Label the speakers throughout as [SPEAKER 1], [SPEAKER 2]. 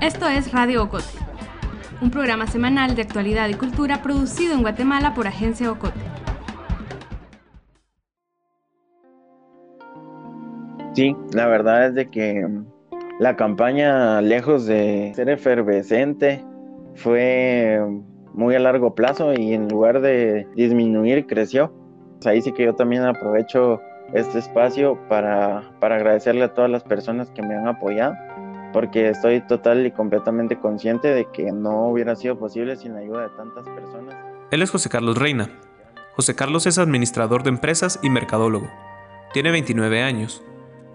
[SPEAKER 1] Esto es Radio Ocote, un programa semanal de actualidad y cultura producido en Guatemala por Agencia Ocote.
[SPEAKER 2] Sí, la verdad es de que la campaña, lejos de ser efervescente, fue muy a largo plazo y en lugar de disminuir, creció. Ahí sí que yo también aprovecho este espacio para, para agradecerle a todas las personas que me han apoyado porque estoy total y completamente consciente de que no hubiera sido posible sin la ayuda de tantas personas.
[SPEAKER 3] Él es José Carlos Reina. José Carlos es administrador de empresas y mercadólogo. Tiene 29 años.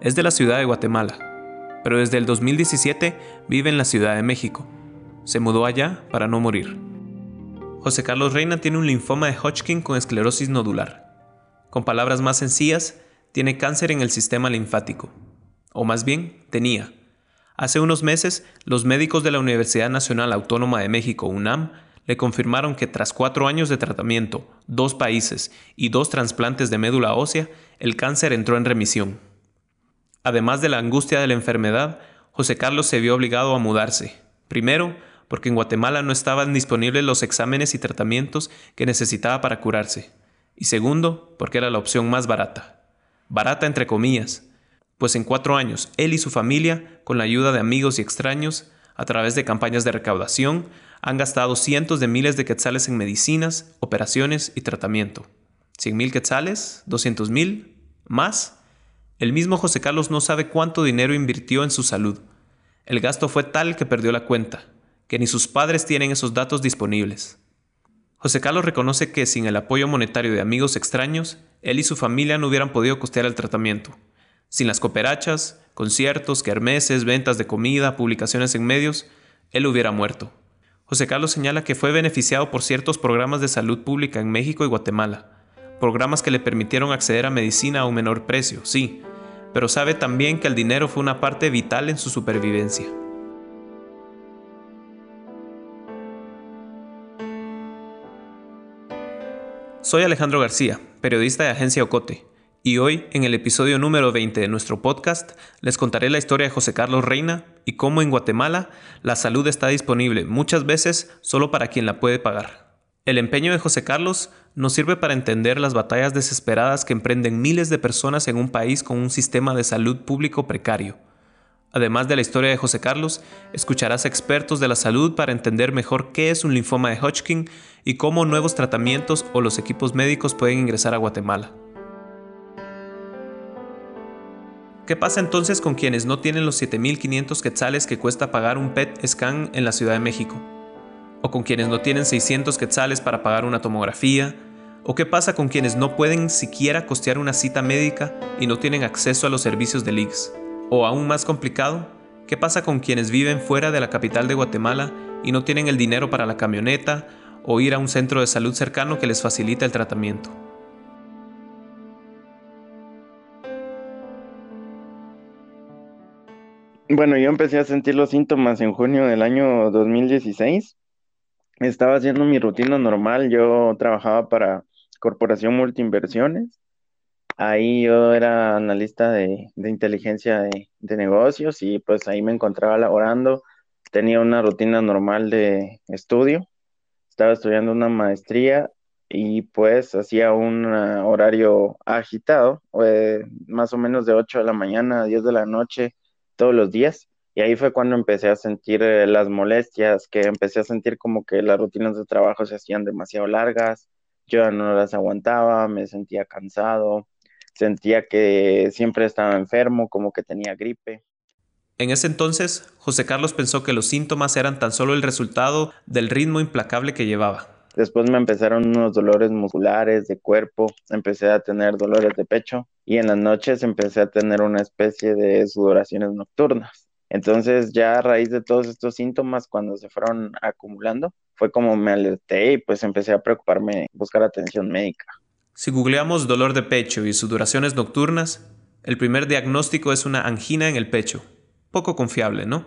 [SPEAKER 3] Es de la ciudad de Guatemala, pero desde el 2017 vive en la Ciudad de México. Se mudó allá para no morir. José Carlos Reina tiene un linfoma de Hodgkin con esclerosis nodular. Con palabras más sencillas, tiene cáncer en el sistema linfático. O más bien, tenía Hace unos meses, los médicos de la Universidad Nacional Autónoma de México, UNAM, le confirmaron que tras cuatro años de tratamiento, dos países y dos trasplantes de médula ósea, el cáncer entró en remisión. Además de la angustia de la enfermedad, José Carlos se vio obligado a mudarse. Primero, porque en Guatemala no estaban disponibles los exámenes y tratamientos que necesitaba para curarse. Y segundo, porque era la opción más barata. Barata entre comillas, pues en cuatro años él y su familia, con la ayuda de amigos y extraños, a través de campañas de recaudación, han gastado cientos de miles de quetzales en medicinas, operaciones y tratamiento. ¿Cien mil quetzales? ¿Doscientos mil? ¿Más? El mismo José Carlos no sabe cuánto dinero invirtió en su salud. El gasto fue tal que perdió la cuenta, que ni sus padres tienen esos datos disponibles. José Carlos reconoce que sin el apoyo monetario de amigos extraños, él y su familia no hubieran podido costear el tratamiento. Sin las cooperachas, conciertos, kermeses, ventas de comida, publicaciones en medios, él hubiera muerto. José Carlos señala que fue beneficiado por ciertos programas de salud pública en México y Guatemala, programas que le permitieron acceder a medicina a un menor precio, sí, pero sabe también que el dinero fue una parte vital en su supervivencia. Soy Alejandro García, periodista de Agencia Ocote. Y hoy, en el episodio número 20 de nuestro podcast, les contaré la historia de José Carlos Reina y cómo en Guatemala la salud está disponible muchas veces solo para quien la puede pagar. El empeño de José Carlos nos sirve para entender las batallas desesperadas que emprenden miles de personas en un país con un sistema de salud público precario. Además de la historia de José Carlos, escucharás expertos de la salud para entender mejor qué es un linfoma de Hodgkin y cómo nuevos tratamientos o los equipos médicos pueden ingresar a Guatemala. ¿Qué pasa entonces con quienes no tienen los 7.500 quetzales que cuesta pagar un PET scan en la Ciudad de México? ¿O con quienes no tienen 600 quetzales para pagar una tomografía? ¿O qué pasa con quienes no pueden siquiera costear una cita médica y no tienen acceso a los servicios del IGS? ¿O aún más complicado, qué pasa con quienes viven fuera de la capital de Guatemala y no tienen el dinero para la camioneta o ir a un centro de salud cercano que les facilita el tratamiento?
[SPEAKER 2] Bueno, yo empecé a sentir los síntomas en junio del año 2016. Estaba haciendo mi rutina normal. Yo trabajaba para Corporación Multiinversiones. Ahí yo era analista de, inteligencia de, negocios y pues ahí me encontraba laborando. Tenía una rutina normal de estudio. Estaba estudiando una maestría y pues hacía un horario agitado, eh, más o menos de 8 de la mañana a 10 de la noche todos los días. Y ahí fue cuando empecé a sentir eh, las molestias, que empecé a sentir como que las rutinas de trabajo se hacían demasiado largas, yo ya no las aguantaba, me sentía cansado, sentía que siempre estaba enfermo, como que tenía gripe.
[SPEAKER 3] En ese entonces, José Carlos pensó que los síntomas eran tan solo el resultado del ritmo implacable que llevaba.
[SPEAKER 2] Después me empezaron unos dolores musculares de cuerpo, empecé a tener dolores de pecho y en las noches empecé a tener una especie de sudoraciones nocturnas. Entonces ya a raíz de todos estos síntomas, cuando se fueron acumulando, fue como me alerté y pues empecé a preocuparme, buscar atención médica.
[SPEAKER 3] Si googleamos dolor de pecho y sudoraciones nocturnas, el primer diagnóstico es una angina en el pecho. Poco confiable, ¿no?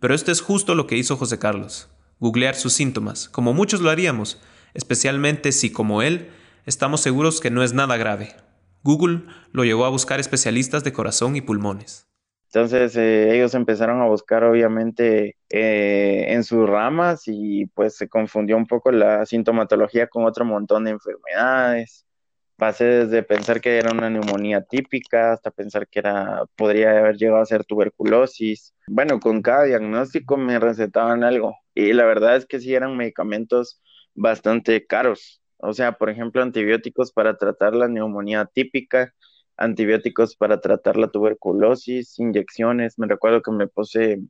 [SPEAKER 3] Pero esto es justo lo que hizo José Carlos googlear sus síntomas, como muchos lo haríamos, especialmente si, como él, estamos seguros que no es nada grave. Google lo llevó a buscar especialistas de corazón y pulmones.
[SPEAKER 2] Entonces eh, ellos empezaron a buscar obviamente eh, en sus ramas y pues se confundió un poco la sintomatología con otro montón de enfermedades. Pasé desde pensar que era una neumonía típica hasta pensar que era, podría haber llegado a ser tuberculosis. Bueno, con cada diagnóstico me recetaban algo y la verdad es que sí eran medicamentos bastante caros. O sea, por ejemplo, antibióticos para tratar la neumonía típica, antibióticos para tratar la tuberculosis, inyecciones. Me recuerdo que me puse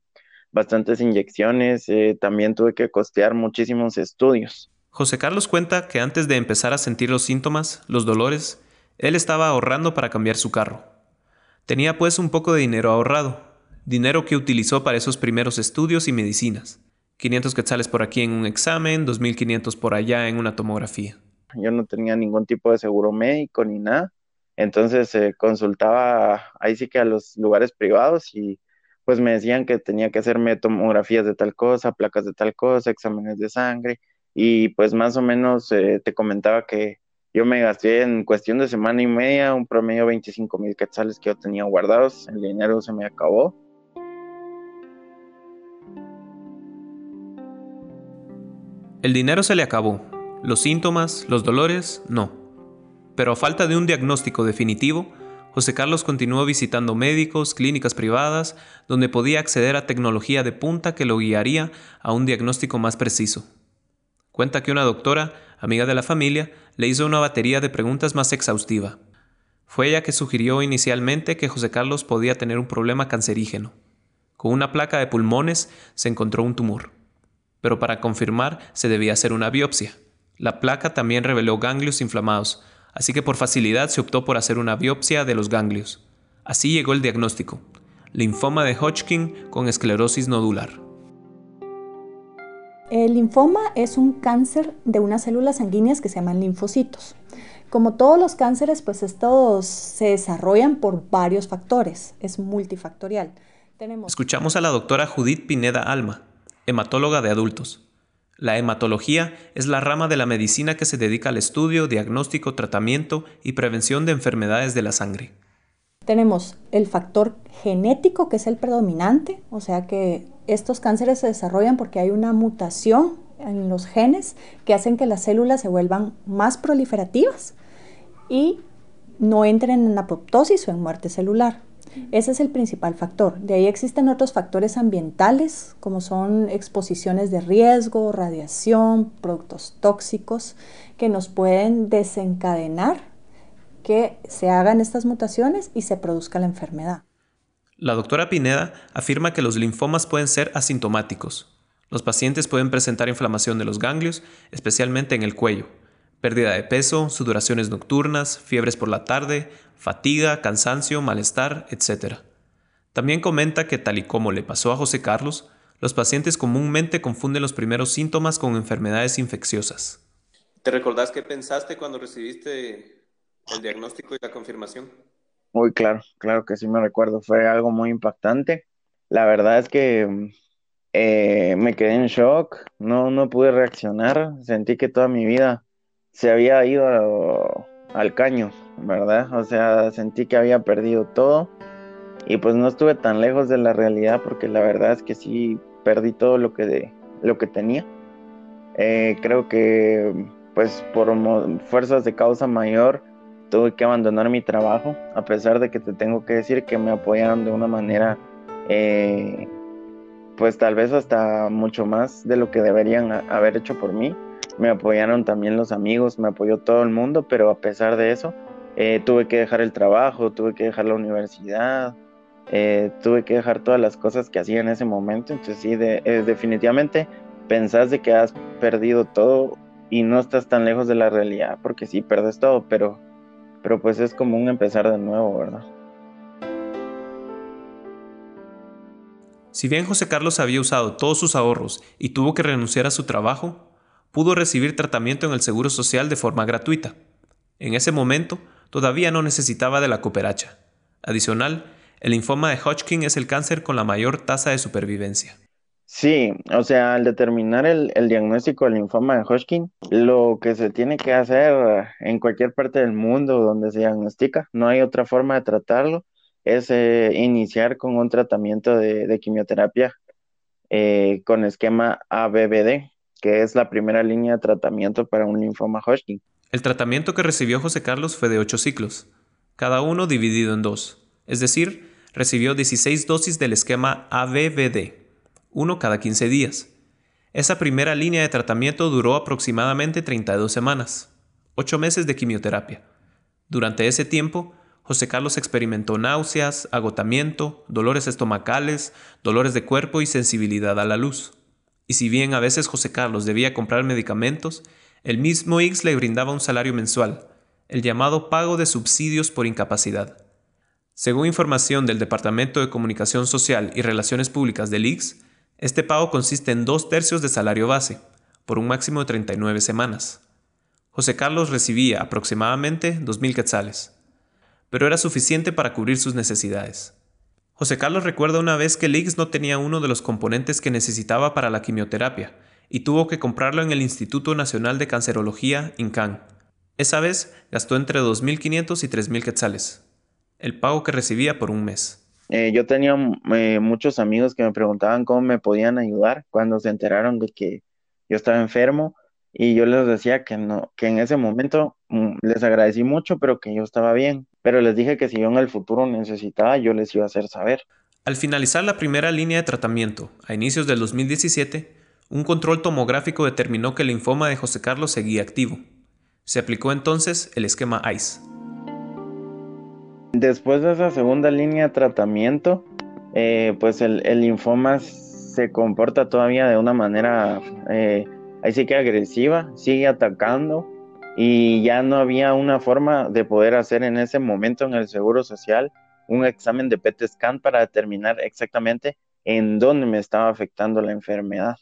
[SPEAKER 2] bastantes inyecciones, eh, también tuve que costear muchísimos estudios.
[SPEAKER 3] José Carlos cuenta que antes de empezar a sentir los síntomas, los dolores, él estaba ahorrando para cambiar su carro. Tenía pues un poco de dinero ahorrado, dinero que utilizó para esos primeros estudios y medicinas. 500 quetzales por aquí en un examen, 2.500 por allá en una tomografía.
[SPEAKER 2] Yo no tenía ningún tipo de seguro médico ni nada. Entonces eh, consultaba ahí sí que a los lugares privados y pues me decían que tenía que hacerme tomografías de tal cosa, placas de tal cosa, exámenes de sangre y pues más o menos eh, te comentaba que yo me gasté en cuestión de semana y media un promedio de 25 mil quetzales que yo tenía guardados, el dinero se me acabó.
[SPEAKER 3] El dinero se le acabó, los síntomas, los dolores, no. Pero a falta de un diagnóstico definitivo, José Carlos continuó visitando médicos, clínicas privadas, donde podía acceder a tecnología de punta que lo guiaría a un diagnóstico más preciso. Cuenta que una doctora, amiga de la familia, le hizo una batería de preguntas más exhaustiva. Fue ella que sugirió inicialmente que José Carlos podía tener un problema cancerígeno. Con una placa de pulmones se encontró un tumor. Pero para confirmar se debía hacer una biopsia. La placa también reveló ganglios inflamados, así que por facilidad se optó por hacer una biopsia de los ganglios. Así llegó el diagnóstico, linfoma de Hodgkin con esclerosis nodular.
[SPEAKER 4] El linfoma es un cáncer de unas células sanguíneas que se llaman linfocitos. Como todos los cánceres, pues estos se desarrollan por varios factores, es multifactorial.
[SPEAKER 3] Escuchamos a la doctora Judith Pineda Alma, hematóloga de adultos. La hematología es la rama de la medicina que se dedica al estudio, diagnóstico, tratamiento y prevención de enfermedades de la sangre.
[SPEAKER 4] Tenemos el factor genético, que es el predominante, o sea que estos cánceres se desarrollan porque hay una mutación en los genes que hacen que las células se vuelvan más proliferativas y no entren en apoptosis o en muerte celular. Ese es el principal factor. De ahí existen otros factores ambientales, como son exposiciones de riesgo, radiación, productos tóxicos, que nos pueden desencadenar que se hagan estas mutaciones y se produzca la enfermedad.
[SPEAKER 3] La doctora Pineda afirma que los linfomas pueden ser asintomáticos. Los pacientes pueden presentar inflamación de los ganglios, especialmente en el cuello, pérdida de peso, sudoraciones nocturnas, fiebres por la tarde, fatiga, cansancio, malestar, etc. También comenta que tal y como le pasó a José Carlos, los pacientes comúnmente confunden los primeros síntomas con enfermedades infecciosas. ¿Te recordás qué pensaste cuando recibiste el diagnóstico y la confirmación?
[SPEAKER 2] Muy claro, claro que sí me recuerdo, fue algo muy impactante. La verdad es que eh, me quedé en shock, no, no pude reaccionar, sentí que toda mi vida se había ido al caño, ¿verdad? O sea, sentí que había perdido todo y pues no estuve tan lejos de la realidad porque la verdad es que sí perdí todo lo que, lo que tenía. Eh, creo que pues por fuerzas de causa mayor tuve que abandonar mi trabajo, a pesar de que te tengo que decir que me apoyaron de una manera eh, pues tal vez hasta mucho más de lo que deberían haber hecho por mí me apoyaron también los amigos, me apoyó todo el mundo, pero a pesar de eso, eh, tuve que dejar el trabajo, tuve que dejar la universidad, eh, tuve que dejar todas las cosas que hacía en ese momento. Entonces sí, definitivamente pensás de que has perdido todo y no estás tan lejos de la realidad, porque sí, perdes todo, pero, pero pues es como un empezar de nuevo, ¿verdad?
[SPEAKER 3] Si bien José Carlos había usado todos sus ahorros y tuvo que renunciar a su trabajo, pudo recibir tratamiento en el Seguro Social de forma gratuita. En ese momento, todavía no necesitaba de la cooperacha. Adicional, el linfoma de Hodgkin es el cáncer con la mayor tasa de supervivencia.
[SPEAKER 2] Sí, o sea, al determinar el, diagnóstico del linfoma de Hodgkin, lo que se tiene que hacer en cualquier parte del mundo donde se diagnostica, no hay otra forma de tratarlo, es eh, iniciar con un tratamiento de, quimioterapia eh, con esquema ABBD, que es la primera línea de tratamiento para un linfoma Hodgkin.
[SPEAKER 3] El tratamiento que recibió José Carlos fue de ocho ciclos, cada uno dividido en dos, es decir, recibió 16 dosis del esquema ABBD, uno cada 15 días. Esa primera línea de tratamiento duró aproximadamente 32 semanas, ocho meses de quimioterapia. Durante ese tiempo, José Carlos experimentó náuseas, agotamiento, dolores estomacales, dolores de cuerpo y sensibilidad a la luz. Y si bien a veces José Carlos debía comprar medicamentos, el mismo X le brindaba un salario mensual, el llamado pago de subsidios por incapacidad. Según información del Departamento de Comunicación Social y Relaciones Públicas del IX, este pago consiste en dos tercios de salario base, por un máximo de 39 semanas. José Carlos recibía aproximadamente 2.000 quetzales pero era suficiente para cubrir sus necesidades. José Carlos recuerda una vez que Liggs no tenía uno de los componentes que necesitaba para la quimioterapia y tuvo que comprarlo en el Instituto Nacional de Cancerología, INCAN. Esa vez gastó entre 2.500 y 3.000 quetzales, el pago que recibía por un mes.
[SPEAKER 2] Eh, yo tenía eh, muchos amigos que me preguntaban cómo me podían ayudar cuando se enteraron de que yo estaba enfermo y yo les decía que no, que en ese momento mm, les agradecí mucho, pero que yo estaba bien pero les dije que si yo en el futuro necesitaba, yo les iba a hacer saber.
[SPEAKER 3] Al finalizar la primera línea de tratamiento, a inicios del 2017, un control tomográfico determinó que el linfoma de José Carlos seguía activo. Se aplicó entonces el esquema ICE.
[SPEAKER 2] Después de esa segunda línea de tratamiento, eh, pues el, linfoma se comporta todavía de una manera, eh, ahí sí que agresiva, sigue atacando y ya no había una forma de poder hacer en ese momento en el Seguro Social un examen de PET scan para determinar exactamente en dónde me estaba afectando la enfermedad.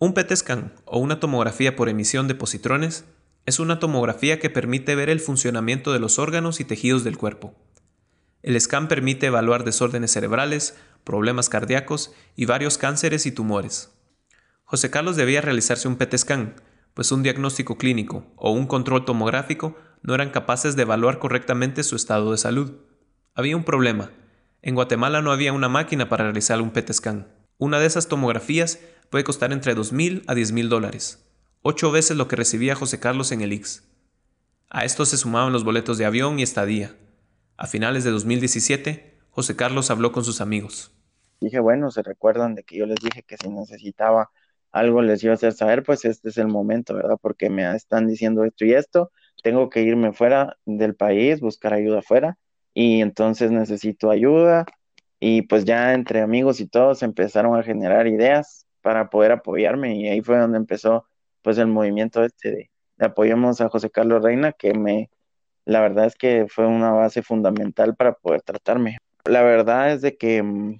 [SPEAKER 3] Un PET scan o una tomografía por emisión de positrones es una tomografía que permite ver el funcionamiento de los órganos y tejidos del cuerpo. El scan permite evaluar desórdenes cerebrales, problemas cardíacos y varios cánceres y tumores. José Carlos debía realizarse un PET scan, pues un diagnóstico clínico o un control tomográfico no eran capaces de evaluar correctamente su estado de salud. Había un problema. En Guatemala no había una máquina para realizar un PET scan. Una de esas tomografías puede costar entre 2.000 a 10.000 dólares, ocho veces lo que recibía José Carlos en el IX. A esto se sumaban los boletos de avión y estadía. A finales de 2017, José Carlos habló con sus amigos.
[SPEAKER 2] Dije, bueno, se recuerdan de que yo les dije que si necesitaba algo les iba a hacer saber, pues este es el momento, ¿verdad? Porque me están diciendo esto y esto, tengo que irme fuera del país, buscar ayuda afuera, y entonces necesito ayuda, y pues ya entre amigos y todos empezaron a generar ideas para poder apoyarme, y ahí fue donde empezó pues el movimiento este de, de apoyamos a José Carlos Reina, que me, la verdad es que fue una base fundamental para poder tratarme. La verdad es de que, mm,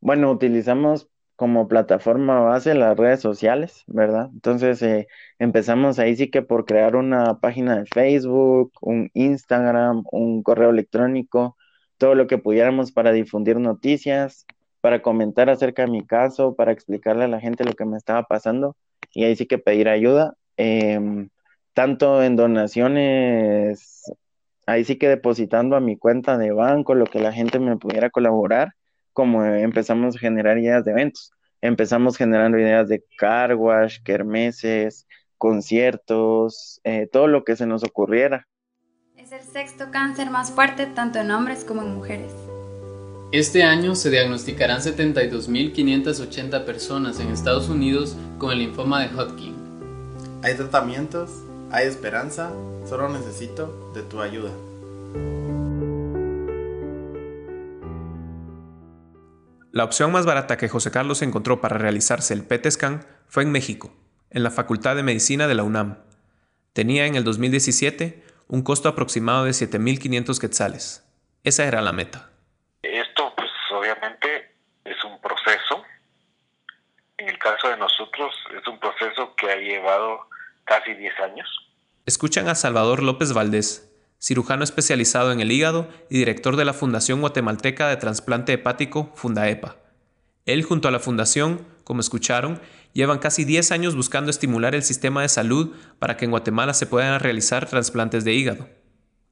[SPEAKER 2] bueno, utilizamos como plataforma base las redes sociales, ¿verdad? Entonces eh, empezamos ahí sí que por crear una página de Facebook, un Instagram, un correo electrónico, todo lo que pudiéramos para difundir noticias, para comentar acerca de mi caso, para explicarle a la gente lo que me estaba pasando y ahí sí que pedir ayuda, em, tanto en donaciones, ahí sí que depositando a mi cuenta de banco lo que la gente me pudiera colaborar como empezamos a generar ideas de eventos. Empezamos generando ideas de car wash, kermeses, conciertos, eh, todo lo que se nos ocurriera.
[SPEAKER 1] Es el sexto cáncer más fuerte tanto en hombres como en mujeres.
[SPEAKER 5] Este año se diagnosticarán 72.580 personas en Estados Unidos con el linfoma de Hodgkin.
[SPEAKER 6] Hay tratamientos, hay esperanza, solo necesito de tu ayuda.
[SPEAKER 3] La opción más barata que José Carlos encontró para realizarse el PET scan fue en México, en la Facultad de Medicina de la UNAM. Tenía en el 2017 un costo aproximado de 7.500 quetzales. Esa era la meta.
[SPEAKER 7] Esto, pues obviamente, es un proceso. En el caso de nosotros, es un proceso que ha llevado casi 10 años.
[SPEAKER 3] Escuchan a Salvador López Valdés, cirujano especializado en el hígado y director de la Fundación Guatemalteca de Transplante Hepático, Fundaepa. Él junto a la Fundación, como escucharon, llevan casi 10 años buscando estimular el sistema de salud para que en Guatemala se puedan realizar trasplantes de hígado.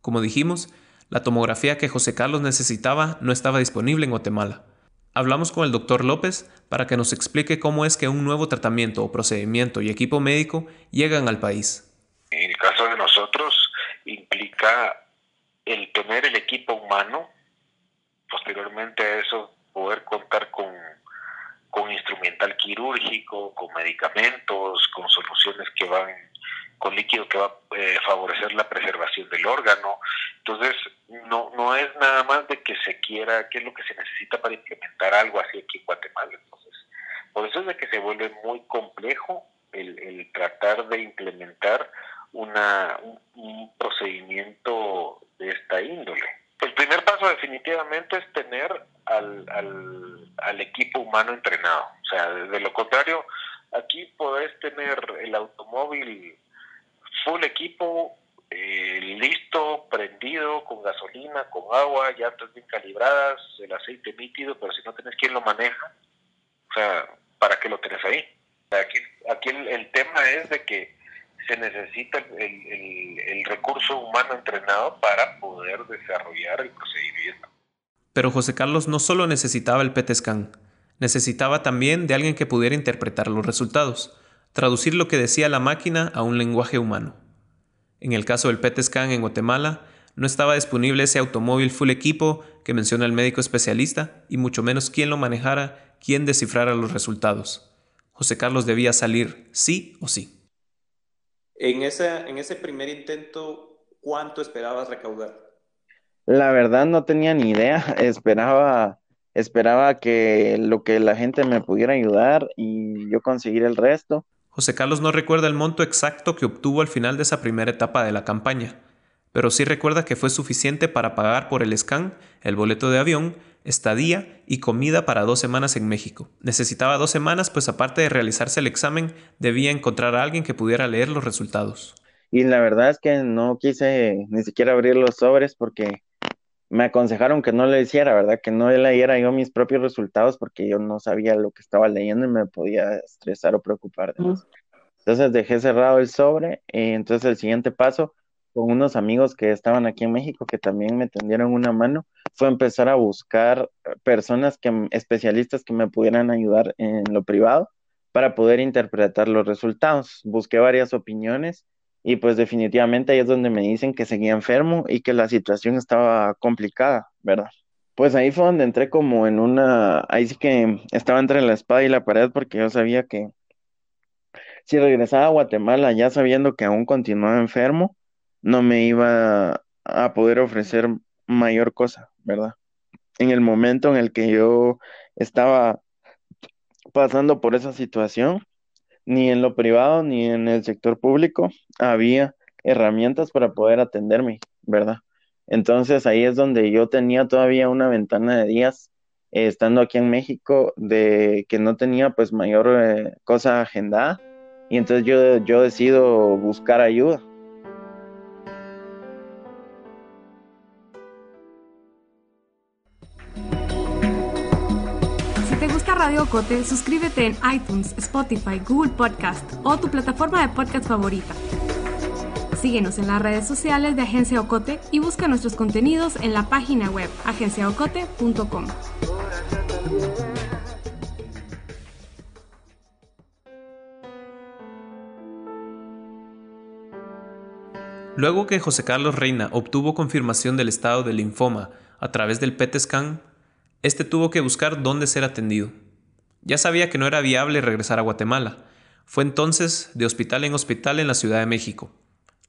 [SPEAKER 3] Como dijimos, La tomografía que José Carlos necesitaba no estaba disponible en Guatemala. Hablamos con el doctor López para que nos explique cómo es que un nuevo tratamiento o procedimiento y equipo médico llegan al país.
[SPEAKER 7] En el caso de nosotros el tener el equipo humano, posteriormente a eso poder contar con, con instrumental quirúrgico, con medicamentos, con soluciones que van con líquido que va a eh, favorecer la preservación del órgano. Entonces, no, no es nada más de que se quiera, qué es lo que se necesita para implementar algo así aquí en Guatemala. Entonces, por eso es de que se vuelve muy complejo el, el tratar de implementar una, un, procedimiento de esta índole. El primer paso definitivamente es tener al, al, al equipo humano entrenado. O sea, de lo contrario, aquí podés tener el automóvil full equipo, eh, listo, prendido, con gasolina, con agua, llantas bien calibradas, el aceite nítido, pero si no tenés quien lo maneja, o sea, ¿para qué lo tenés ahí? Aquí, aquí el, tema es de que se necesita el, recurso humano entrenado para poder desarrollar el procedimiento.
[SPEAKER 3] Pero José Carlos no solo necesitaba el PET scan, necesitaba también de alguien que pudiera interpretar los resultados traducir lo que decía la máquina a un lenguaje humano. En el caso del PET scan en Guatemala, no estaba disponible ese automóvil full equipo que menciona el médico especialista y mucho menos quién lo manejara, quién descifrara los resultados. José Carlos debía salir sí o sí.
[SPEAKER 8] En ese, en ese primer intento, ¿cuánto esperabas recaudar?
[SPEAKER 2] La verdad no tenía ni idea, esperaba, esperaba que lo que la gente me pudiera ayudar y yo conseguir el resto.
[SPEAKER 3] José Carlos no recuerda el monto exacto que obtuvo al final de esa primera etapa de la campaña, pero sí recuerda que fue suficiente para pagar por el scan, el boleto de avión, estadía y comida para dos semanas en México. Necesitaba dos semanas, pues aparte de realizarse el examen, debía encontrar a alguien que pudiera leer los resultados.
[SPEAKER 2] Y la verdad es que no quise ni siquiera abrir los sobres porque me aconsejaron que no le hiciera, ¿verdad? Que no leyera yo mis propios resultados porque yo no sabía lo que estaba leyendo y me podía estresar o preocupar. Entonces dejé cerrado el sobre entonces el siguiente paso con unos amigos que estaban aquí en México que también me tendieron una mano fue empezar a buscar personas que especialistas que me pudieran ayudar en lo privado para poder interpretar los resultados. Busqué varias opiniones y pues definitivamente ahí es donde me dicen que seguía enfermo y que la situación estaba complicada, ¿verdad? Pues ahí fue donde entré como en una, ahí sí que estaba entre la espada y la pared porque yo sabía que si regresaba a Guatemala ya sabiendo que aún continuaba enfermo, no me iba a poder ofrecer mayor cosa, ¿verdad? En el momento en el que yo estaba pasando por esa situación, ni en lo privado ni en el sector público había herramientas para poder atenderme, ¿verdad? Entonces ahí es donde yo tenía todavía una ventana de días eh, estando aquí en México de que no tenía pues mayor eh, cosa agendada y entonces yo, yo decido buscar ayuda.
[SPEAKER 1] Radio Cote, suscríbete en iTunes, Spotify, Google Podcast o tu plataforma de podcast favorita. Síguenos en las redes sociales de Agencia Ocote y busca nuestros contenidos en la página web agenciaocote.com.
[SPEAKER 3] Luego que José Carlos Reina obtuvo confirmación del estado del linfoma a través del PET scan, este tuvo que buscar dónde ser atendido. Ya sabía que no era viable regresar a Guatemala. Fue entonces de hospital en hospital en la Ciudad de México.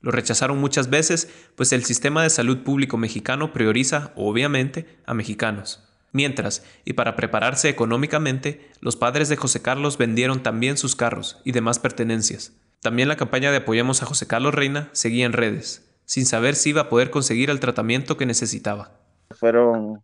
[SPEAKER 3] Lo rechazaron muchas veces, pues el sistema de salud público mexicano prioriza, obviamente, a mexicanos. Mientras, y para prepararse económicamente, los padres de José Carlos vendieron también sus carros y demás pertenencias. También la campaña de Apoyamos a José Carlos Reina seguía en redes, sin saber si iba a poder conseguir el tratamiento que necesitaba.
[SPEAKER 2] Fueron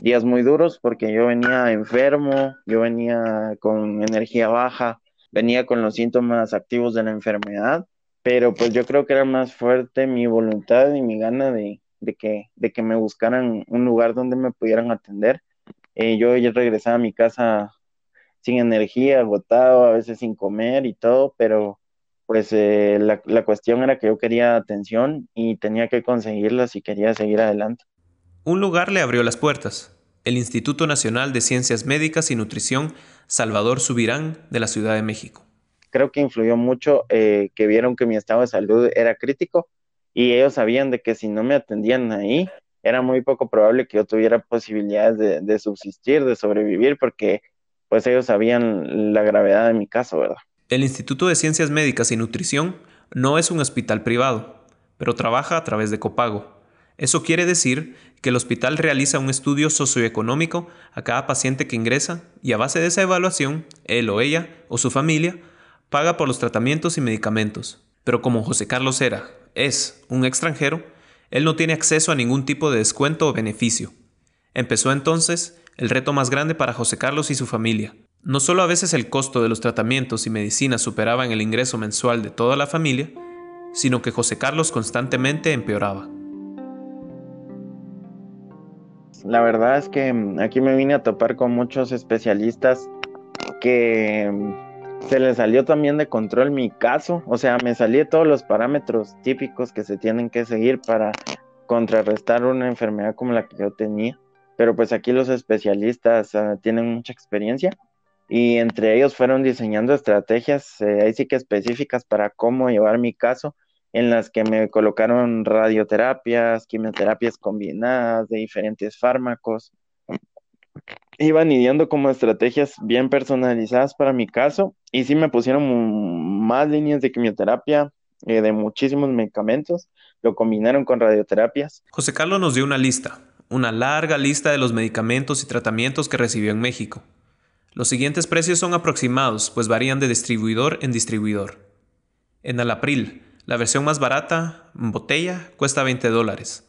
[SPEAKER 2] días muy duros porque yo venía enfermo, yo venía con energía baja, venía con los síntomas activos de la enfermedad, pero pues yo creo que era más fuerte mi voluntad y mi gana de, que, de que me buscaran un lugar donde me pudieran atender. Eh, yo ya regresaba a mi casa sin energía, agotado, a veces sin comer y todo, pero pues eh, la, la cuestión era que yo quería atención y tenía que conseguirla si quería seguir adelante.
[SPEAKER 3] Un lugar le abrió las puertas, el Instituto Nacional de Ciencias Médicas y Nutrición Salvador Subirán de la Ciudad de México.
[SPEAKER 2] Creo que influyó mucho eh, que vieron que mi estado de salud era crítico y ellos sabían de que si no me atendían ahí, era muy poco probable que yo tuviera posibilidades de, subsistir, de sobrevivir, porque pues ellos sabían la gravedad de mi caso, ¿verdad?
[SPEAKER 3] El Instituto de Ciencias Médicas y Nutrición no es un hospital privado, pero trabaja a través de copago. Eso quiere decir que el hospital realiza un estudio socioeconómico a cada paciente que ingresa y a base de esa evaluación, él o ella o su familia paga por los tratamientos y medicamentos. Pero como José Carlos era, es un extranjero, él no tiene acceso a ningún tipo de descuento o beneficio. Empezó entonces el reto más grande para José Carlos y su familia. No solo a veces el costo de los tratamientos y medicinas superaban el ingreso mensual de toda la familia, sino que José Carlos constantemente empeoraba.
[SPEAKER 2] La verdad es que mm, aquí me vine a topar con muchos especialistas que mm, se les salió también de control mi caso, o sea, me salí de todos los parámetros típicos que se tienen que seguir para contrarrestar una enfermedad como la que yo tenía, pero pues aquí los especialistas ah, tienen mucha experiencia y entre ellos fueron diseñando estrategias eh, ahí sí que específicas para cómo llevar mi caso en las que me colocaron radioterapias, quimioterapias combinadas de diferentes fármacos. Iban ideando como estrategias bien personalizadas para mi caso y sí me pusieron más líneas de quimioterapia, eh, de muchísimos medicamentos, lo combinaron con radioterapias.
[SPEAKER 3] José Carlos nos dio una lista, una larga lista de los medicamentos y tratamientos que recibió en México. Los siguientes precios son aproximados, pues varían de distribuidor en distribuidor. En Alapril, la versión más barata, en botella, cuesta 20 dólares.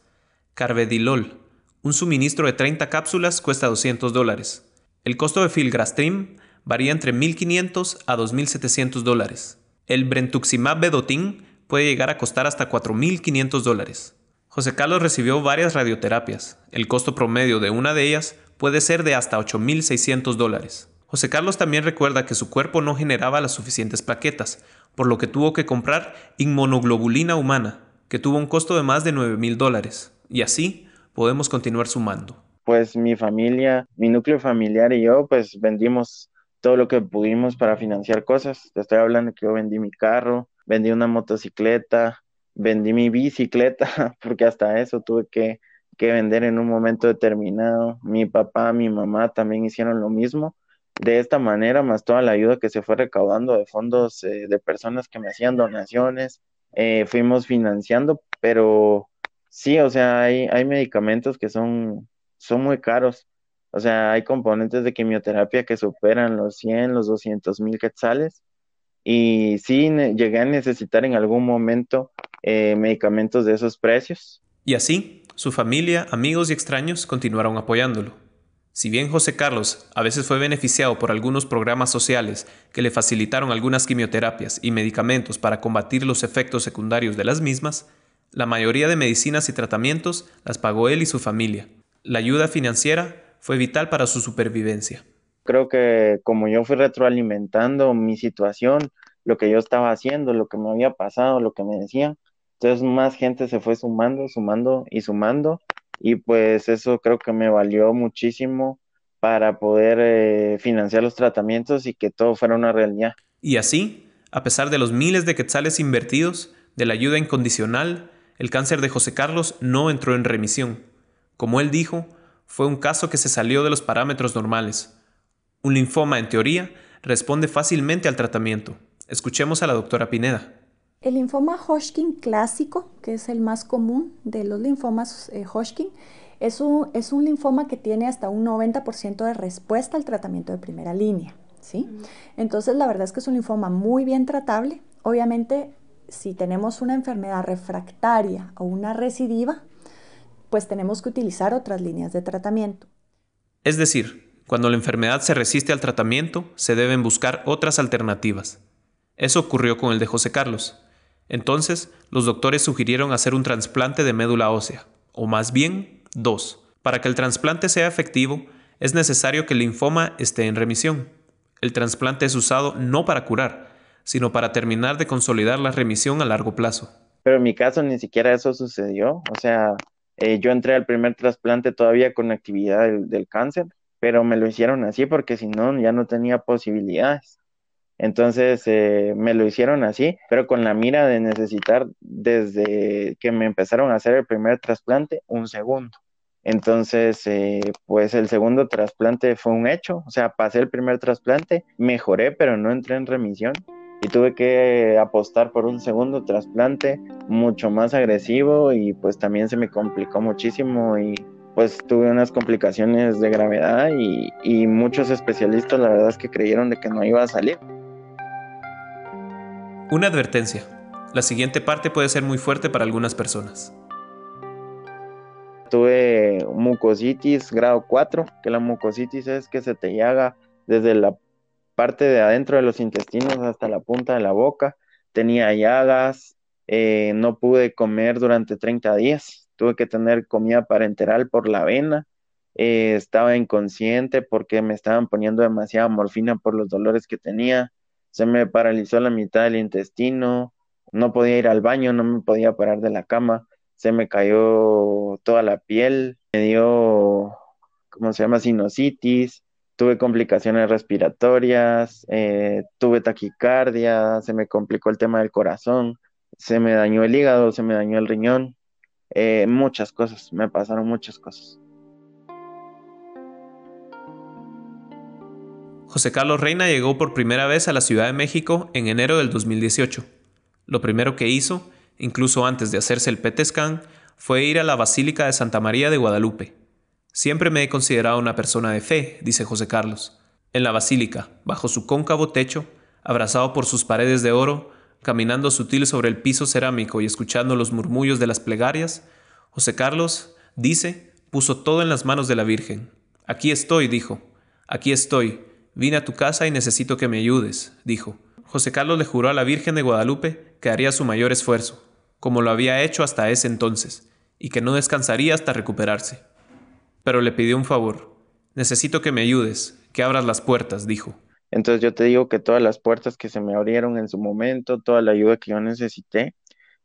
[SPEAKER 3] Carvedilol, un suministro de 30 cápsulas, cuesta 200 dólares. El costo de Filgrastrim varía entre 1.500 a 2.700 dólares. El Brentuximab Vedotin puede llegar a costar hasta 4.500 dólares. José Carlos recibió varias radioterapias. El costo promedio de una de ellas puede ser de hasta 8.600 dólares. José Carlos también recuerda que su cuerpo no generaba las suficientes plaquetas, por lo que tuvo que comprar inmunoglobulina humana, que tuvo un costo de más de 9 mil dólares. Y así podemos continuar sumando.
[SPEAKER 2] Pues mi familia, mi núcleo familiar y yo, pues vendimos todo lo que pudimos para financiar cosas. Te estoy hablando que yo vendí mi carro, vendí una motocicleta, vendí mi bicicleta, porque hasta eso tuve que, que vender en un momento determinado. Mi papá, mi mamá también hicieron lo mismo de esta manera, más toda la ayuda que se fue recaudando de fondos eh, de personas que me hacían donaciones, eh, fuimos financiando, pero sí, o sea, hay, medicamentos que son, son muy caros. O sea, hay componentes de quimioterapia que superan los 100, los 200 mil quetzales. Y sí, llegué a necesitar en algún momento eh, medicamentos de esos precios.
[SPEAKER 3] Y así, su familia, amigos y extraños continuaron apoyándolo. Si bien José Carlos a veces fue beneficiado por algunos programas sociales que le facilitaron algunas quimioterapias y medicamentos para combatir los efectos secundarios de las mismas, la mayoría de medicinas y tratamientos las pagó él y su familia. La ayuda financiera fue vital para su supervivencia.
[SPEAKER 2] Creo que como yo fui retroalimentando mi situación, lo que yo estaba haciendo, lo que me había pasado, lo que me decían, entonces más gente se fue sumando, sumando y sumando y pues eso creo que me valió muchísimo para poder eh, financiar los tratamientos y que todo fuera una realidad.
[SPEAKER 3] Y así, a pesar de los miles de quetzales invertidos, de la ayuda incondicional, el cáncer de José Carlos no entró en remisión. Como él dijo, fue un caso que se salió de los parámetros normales. Un linfoma, en teoría, responde fácilmente al tratamiento. Escuchemos a la doctora Pineda.
[SPEAKER 4] El linfoma Hodgkin clásico, que es el más común de los linfomas eh, Hodgkin, es un, es un, linfoma que tiene hasta un 90% de respuesta al tratamiento de primera línea. ¿sí? Entonces, la verdad es que es un linfoma muy bien tratable. Obviamente, si tenemos una enfermedad refractaria o una recidiva, pues tenemos que utilizar otras líneas de tratamiento.
[SPEAKER 3] Es decir, cuando la enfermedad se resiste al tratamiento, se deben buscar otras alternativas. Eso ocurrió con el de José Carlos. Entonces, los doctores sugirieron hacer un trasplante de médula ósea, o más bien dos. Para que el trasplante sea efectivo, es necesario que el linfoma esté en remisión. El trasplante es usado no para curar, sino para terminar de consolidar la remisión a largo plazo.
[SPEAKER 2] Pero en mi caso ni siquiera eso sucedió. O sea, Eh, yo entré al primer trasplante todavía con actividad del, cáncer, pero me lo hicieron así porque si no, ya no tenía posibilidades. Entonces eh, me lo hicieron así, pero con la mira de necesitar desde que me empezaron a hacer el primer trasplante, un segundo. Entonces, eh, pues el segundo trasplante fue un hecho, o sea, pasé el primer trasplante, mejoré, pero no entré en remisión y tuve que apostar por un segundo trasplante mucho más agresivo y pues también se me complicó muchísimo y pues tuve unas complicaciones de gravedad y, y muchos especialistas la verdad es que creyeron de que no iba a salir.
[SPEAKER 3] Una advertencia. La siguiente parte puede ser muy fuerte para algunas personas.
[SPEAKER 2] Tuve mucositis grado 4, que la mucositis es que se te llaga desde la parte de adentro de los intestinos hasta la punta de la boca, tenía llagas, eh, no pude comer durante 30 días, tuve que tener comida parenteral por la vena, eh, estaba inconsciente porque me estaban poniendo demasiada morfina por los dolores que tenía, se me paralizó la mitad del intestino, no podía ir al baño, no me podía parar de la cama, se me cayó toda la piel, me dio, ¿cómo se llama? Sinusitis, tuve complicaciones respiratorias, eh, tuve taquicardia, se me complicó el tema del corazón, se me dañó el hígado, se me dañó el riñón, eh, muchas cosas, me pasaron muchas cosas.
[SPEAKER 3] José Carlos Reina llegó por primera vez a la Ciudad de México en enero del 2018. Lo primero que hizo, incluso antes de hacerse el PET scan, fue ir a la Basílica de Santa María de Guadalupe, Siempre me he considerado una persona de fe, dice José Carlos. En la basílica, bajo su cóncavo techo, abrazado por sus paredes de oro, caminando sutil sobre el piso cerámico y escuchando los murmullos de las plegarias, José Carlos, dice, puso todo en las manos de la Virgen. Aquí estoy, dijo. Aquí estoy. Vine a tu casa y necesito que me ayudes, dijo. José Carlos le juró a la Virgen de Guadalupe que haría su mayor esfuerzo, como lo había hecho hasta ese entonces, y que no descansaría hasta recuperarse pero le pidió un favor. Necesito que me ayudes, que abras las puertas, dijo.
[SPEAKER 2] Entonces yo te digo que todas las puertas que se me abrieron en su momento, toda la ayuda que yo necesité,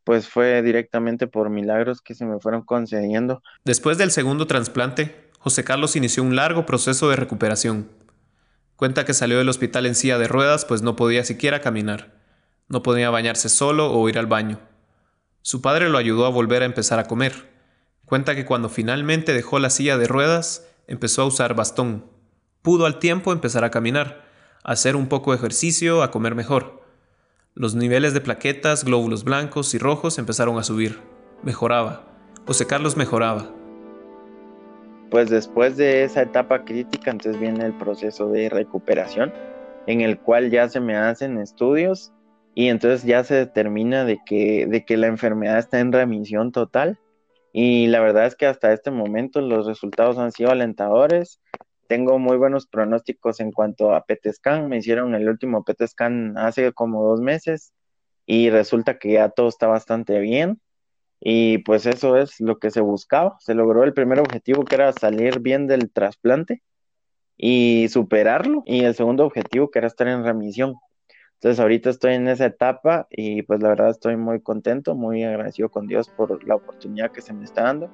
[SPEAKER 2] pues fue directamente por milagros que se me fueron concediendo.
[SPEAKER 3] Después del segundo trasplante, José Carlos inició un largo proceso de recuperación. Cuenta que salió del hospital en silla de ruedas pues no podía siquiera caminar. No podía bañarse solo o ir al baño. Su padre lo ayudó a volver a empezar a comer. Cuenta que cuando finalmente dejó la silla de ruedas, empezó a usar bastón. Pudo al tiempo empezar a caminar, a hacer un poco de ejercicio, a comer mejor. Los niveles de plaquetas, glóbulos blancos y rojos empezaron a subir. Mejoraba. José Carlos mejoraba.
[SPEAKER 2] Pues después de esa etapa crítica, entonces viene el proceso de recuperación, en el cual ya se me hacen estudios y entonces ya se determina de que, de que la enfermedad está en remisión total y la verdad es que hasta este momento los resultados han sido alentadores. Tengo muy buenos pronósticos en cuanto a PET scan. Me hicieron el último PET scan hace como dos meses y resulta que ya todo está bastante bien. Y pues eso es lo que se buscaba. Se logró el primer objetivo que era salir bien del trasplante y superarlo. Y el segundo objetivo que era estar en remisión. Entonces ahorita estoy en esa etapa y pues la verdad estoy muy contento, muy agradecido con Dios por la oportunidad que se me está dando.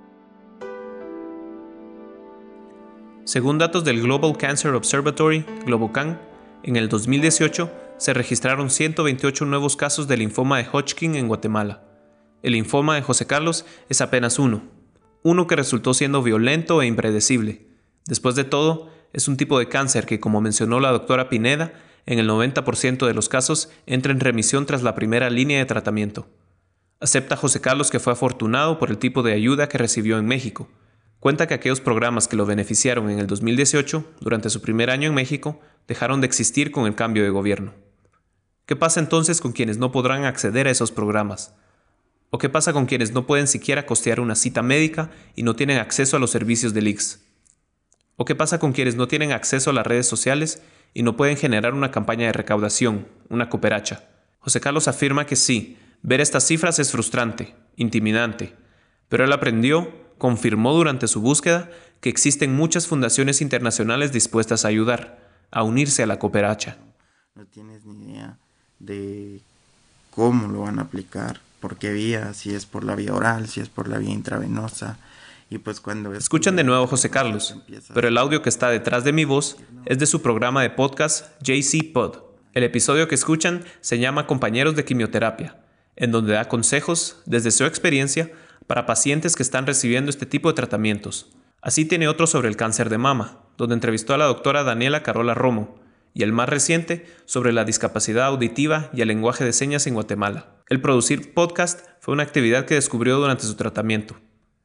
[SPEAKER 3] Según datos del Global Cancer Observatory, GloboCan, en el 2018 se registraron 128 nuevos casos de linfoma de Hodgkin en Guatemala. El linfoma de José Carlos es apenas uno, uno que resultó siendo violento e impredecible. Después de todo, es un tipo de cáncer que, como mencionó la doctora Pineda, en el 90% de los casos, entra en remisión tras la primera línea de tratamiento. Acepta José Carlos que fue afortunado por el tipo de ayuda que recibió en México. Cuenta que aquellos programas que lo beneficiaron en el 2018, durante su primer año en México, dejaron de existir con el cambio de gobierno. ¿Qué pasa entonces con quienes no podrán acceder a esos programas? ¿O qué pasa con quienes no pueden siquiera costear una cita médica y no tienen acceso a los servicios del IX? ¿O qué pasa con quienes no tienen acceso a las redes sociales y no pueden generar una campaña de recaudación, una cooperacha. José Carlos afirma que sí, ver estas cifras es frustrante, intimidante, pero él aprendió, confirmó durante su búsqueda, que existen muchas fundaciones internacionales dispuestas a ayudar, a unirse a la cooperacha.
[SPEAKER 6] No tienes ni idea de cómo lo van a aplicar, por qué vía, si es por la vía oral, si es por la vía intravenosa, Y pues cuando...
[SPEAKER 3] Escuchan de nuevo a José Carlos, pero el audio que está detrás de mi voz es de su programa de podcast JC Pod. El episodio que escuchan se llama Compañeros de Quimioterapia, en donde da consejos desde su experiencia para pacientes que están recibiendo este tipo de tratamientos. Así tiene otro sobre el cáncer de mama, donde entrevistó a la doctora Daniela Carola Romo, y el más reciente sobre la discapacidad auditiva y el lenguaje de señas en Guatemala. El producir podcast fue una actividad que descubrió durante su tratamiento.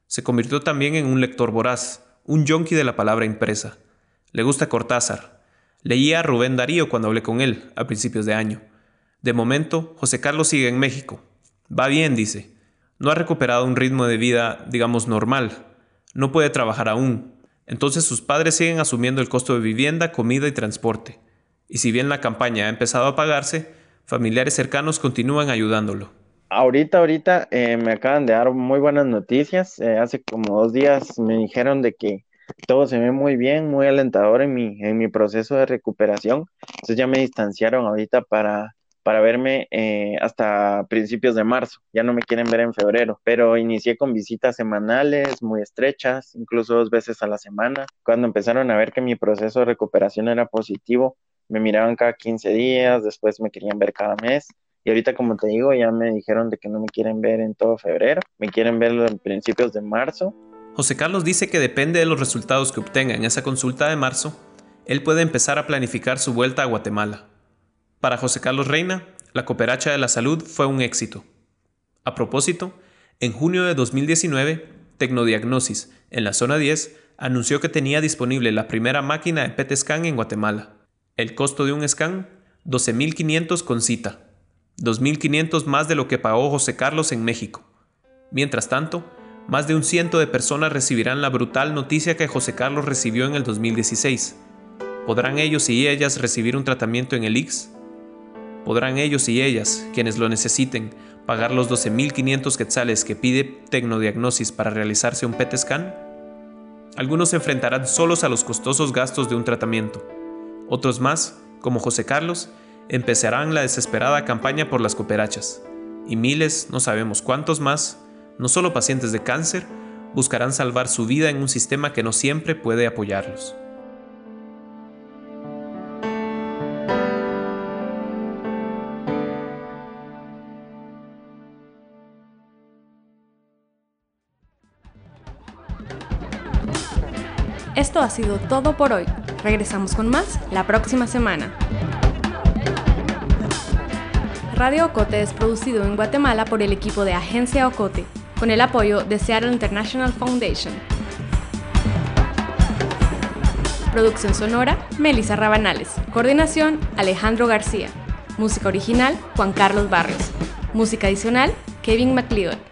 [SPEAKER 3] Se convirtió también en un lector voraz, un yonki de la palabra impresa. Le gusta Cortázar. Leía a Rubén Darío cuando hablé con él, a principios de año. De momento, José Carlos sigue en México. Va bien, dice. No ha recuperado un ritmo de vida, digamos, normal. No puede trabajar aún. Entonces sus padres siguen asumiendo el costo de vivienda, comida y transporte. Y si bien la campaña ha empezado a pagarse, familiares cercanos continúan ayudándolo.
[SPEAKER 2] Ahorita, ahorita eh, me acaban de dar muy buenas noticias. Eh, hace como dos días me dijeron de que todo se ve muy bien, muy alentador en mi, en mi proceso de recuperación. Entonces ya me distanciaron ahorita para, para verme eh, hasta principios de marzo. Ya no me quieren ver en febrero, pero inicié con visitas semanales muy estrechas, incluso dos veces a la semana. Cuando empezaron a ver que mi proceso de recuperación era positivo, me miraban cada 15 días, después me querían ver cada mes. Y ahorita, como te digo, ya me dijeron de que no me quieren ver en todo febrero, me quieren ver en principios de marzo.
[SPEAKER 3] José Carlos dice que depende de los resultados que obtenga en esa consulta de marzo, él puede empezar a planificar su vuelta a Guatemala. Para José Carlos Reina, la cooperacha de la salud fue un éxito. A propósito, en junio de 2019, Tecnodiagnosis, en la zona 10, anunció que tenía disponible la primera máquina de PET scan en Guatemala. El costo de un scan, 12.500 con cita, 2.500 más de lo que pagó José Carlos en México. Mientras tanto, más de un ciento de personas recibirán la brutal noticia que José Carlos recibió en el 2016. ¿Podrán ellos y ellas recibir un tratamiento en el IX? ¿Podrán ellos y ellas, quienes lo necesiten, pagar los 12.500 quetzales que pide Tecnodiagnosis para realizarse un PET scan? Algunos se enfrentarán solos a los costosos gastos de un tratamiento otros más, como José Carlos, empezarán la desesperada campaña por las cooperachas. Y miles, no sabemos cuántos más, no solo pacientes de cáncer, buscarán salvar su vida en un sistema que no siempre puede apoyarlos.
[SPEAKER 1] Ha sido todo por hoy. Regresamos con más la próxima semana. Radio Ocote es producido en Guatemala por el equipo de Agencia Ocote, con el apoyo de Seattle International Foundation. Producción sonora, Melissa Rabanales. Coordinación, Alejandro García. Música original, Juan Carlos Barrios. Música adicional, Kevin McLeod.